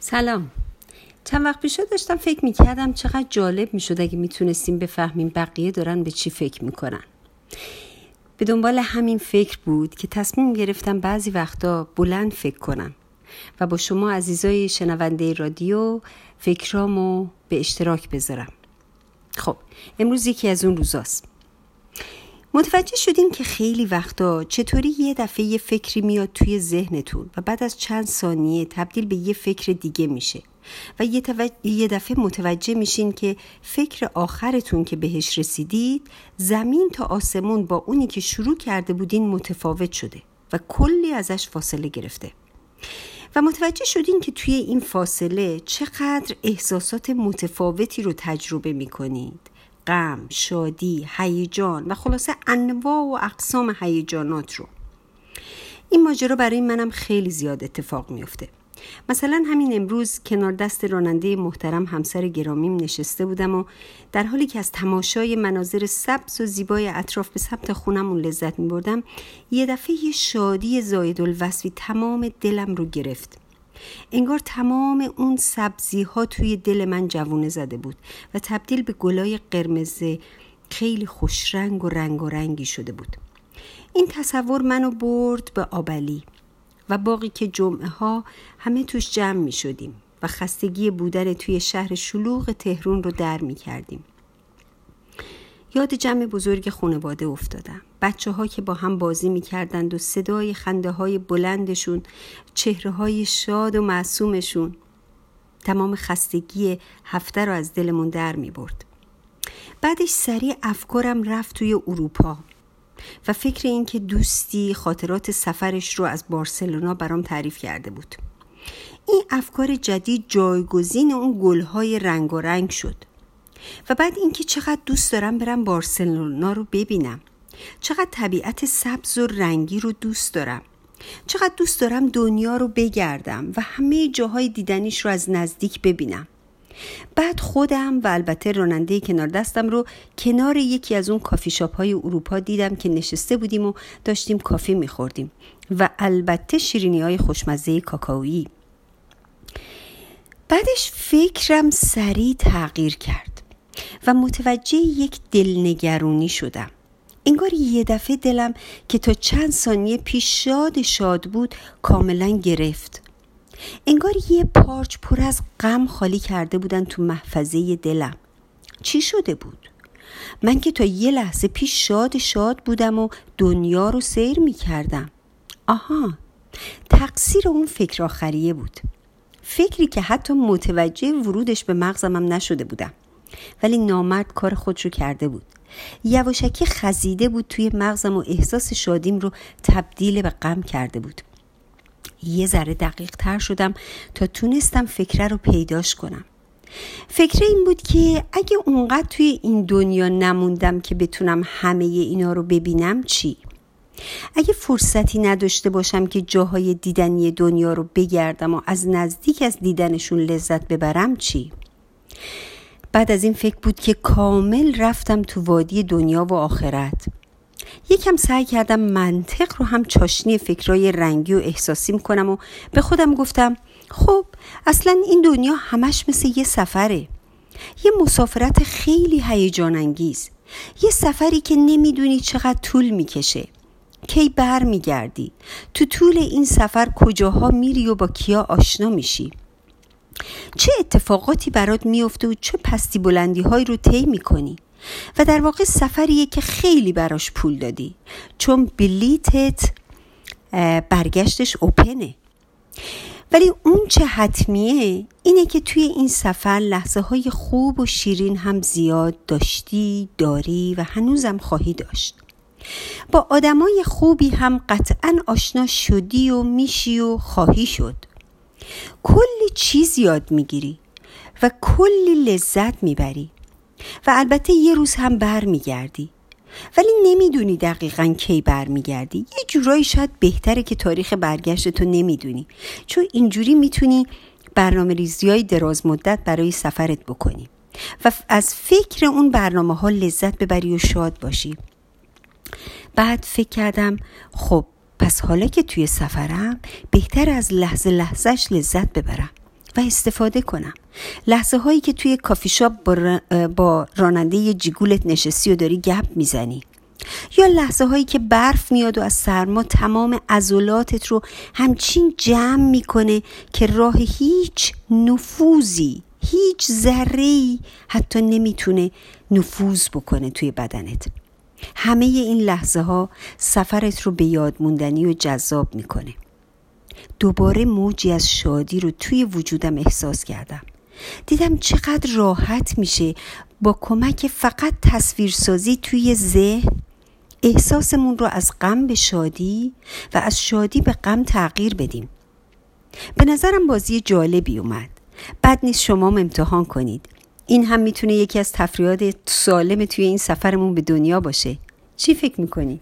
سلام. چند وقت پیش داشتم فکر می‌کردم چقدر جالب می‌شد اگه می‌تونستیم بفهمیم بقیه دارن به چی فکر می‌کنن. به دنبال همین فکر بود که تصمیم گرفتم بعضی وقتا بلند فکر کنم و با شما عزیزای شنونده رادیو فکرامو به اشتراک بذارم. خب امروز یکی از اون روزاست. متوجه شدین که خیلی وقتا چطوری یه دفعه یه فکری میاد توی ذهنتون و بعد از چند ثانیه تبدیل به یه فکر دیگه میشه و یه, یه دفعه متوجه میشین که فکر آخرتون که بهش رسیدید زمین تا آسمون با اونی که شروع کرده بودین متفاوت شده و کلی ازش فاصله گرفته. و متوجه شدین که توی این فاصله چقدر احساسات متفاوتی رو تجربه می‌کنید. غم، شادی، هیجان و خلاصه انواع و اقسام هیجانات رو. این ماجرا برای منم خیلی زیاد اتفاق میفته مثلا همین امروز کنار دست راننده محترم همسر گرامیم نشسته بودم و در حالی که از تماشای مناظر سبز و زیبای اطراف به سمت خونمون لذت می بردم یه دفعه یه شادی زاید الوصفی تمام دلم رو گرفت. انگار تمام اون سبزی ها توی دل من جوونه زده بود و تبدیل به گلای قرمز خیلی خوشرنگ و رنگ و رنگی شده بود این تصور منو برد به آبلی و باقی که جمعه ها همه توش جمع می شدیم و خستگی بودن توی شهر شلوغ تهرون رو در می کردیم. یاد جمع بزرگ خانواده افتادم. بچه ها که با هم بازی می کردند و صدای خنده های بلندشون چهره های شاد و معصومشون تمام خستگی هفته رو از دلمون در می برد. بعدش سریع افکارم رفت توی اروپا و فکر این که دوستی خاطرات سفرش رو از بارسلونا برام تعریف کرده بود. این افکار جدید جایگزین اون گلهای رنگ شد. و بعد اینکه چقدر دوست دارم برم بارسلونا رو ببینم. چقدر طبیعت سبز و رنگی رو دوست دارم. چقدر دوست دارم دنیا رو بگردم و همه جاهای دیدنیش رو از نزدیک ببینم. بعد خودم و البته راننده کنار دستم رو کنار یکی از اون کافی شاپ های اروپا دیدم که نشسته بودیم و داشتیم کافی میخوردیم و البته شیرینی های خوشمزه کاکائویی بعدش فکرم سریع تغییر کرد. و متوجه یک دلنگرونی شدم. انگار یه دفعه دلم که تا چند ثانیه پیش شاد شاد بود کاملا گرفت. انگار یه پارچ پر از غم خالی کرده بودن تو محفظه دلم. چی شده بود؟ من که تا یه لحظه پیش شاد شاد بودم و دنیا رو سیر می کردم آها تقصیر اون فکر آخریه بود. فکری که حتی متوجه ورودش به مغزمم نشده بودم. ولی نامرد کار خودش رو کرده بود یواشکی خزیده بود توی مغزم و احساس شادیم رو تبدیل به غم کرده بود یه ذره دقیق تر شدم تا تونستم فکره رو پیداش کنم فکر این بود که اگه اونقدر توی این دنیا نموندم که بتونم همه اینا رو ببینم چی؟ اگه فرصتی نداشته باشم که جاهای دیدنی دنیا رو بگردم و از نزدیک از دیدنشون لذت ببرم چی؟ بعد از این فکر بود که کامل رفتم تو وادی دنیا و آخرت. یکم سعی کردم منطق رو هم چاشنی فکرای رنگی و احساسی کنم و به خودم گفتم خب اصلا این دنیا همش مثل یه سفره. یه مسافرت خیلی هیجان انگیز یه سفری که نمی‌دونی چقدر طول می‌کشه. کی بر میگردی تو طول این سفر کجاها میری و با کیا آشنا میشی؟ چه اتفاقاتی برات میفته و چه پستی بلندی هایی رو طی می‌کنی؟ و در واقع سفریه که خیلی براش پول دادی. چون بلیتت برگشتش اوپنه. ولی اون چه حتمیه اینه که توی این سفر لحظه های خوب و شیرین هم زیاد داشتی داری و هنوزم خواهی داشت. با آدمای خوبی هم قطعا آشنا شدی و میشی و خواهی شد. کلی چیز یاد می‌گیری و کلی لذت می‌بری و البته یه روز هم برمیگردی. ولی نمی‌دونی دقیقا کی برمیگردی. یه جورایی شاید بهتره که تاریخ برگشت تو نمی‌دونی. چون اینجوری می‌تونی برنامه ریزی دراز مدت برای سفرت بکنی و از فکر اون برنامه ها لذت ببری و شاد باشی. بعد فکر کردم خب پس حالا که توی سفرم بهتر از لحظه لحظهش لذت ببرم و استفاده کنم. لحظه هایی که توی کافی شاپ با, راننده جیگولت نشستی و داری گپ می‌زنی. یا لحظه هایی که برف میاد و از سرما تمام عضلاتت رو همچین جمع می‌کنه که راه هیچ نفوذی هیچ ذره حتی نمی‌تونه نفوذ بکنه توی بدنت. همه این لحظه ها سفرت رو به یاد موندنی و جذاب می‌کنه. دوباره موجی از شادی رو توی وجودم احساس کردم. دیدم چقدر راحت میشه با کمک فقط تصویرسازی توی ذهن احساسمون رو از غم به شادی و از شادی به غم تغییر بدیم. به نظرم بازی جالبی اومد. بد نیست شما امتحان کنید. این هم می‌تونه یکی از تفریحات سالم توی این سفرمون به دنیا باشه چی فکر می‌کنید؟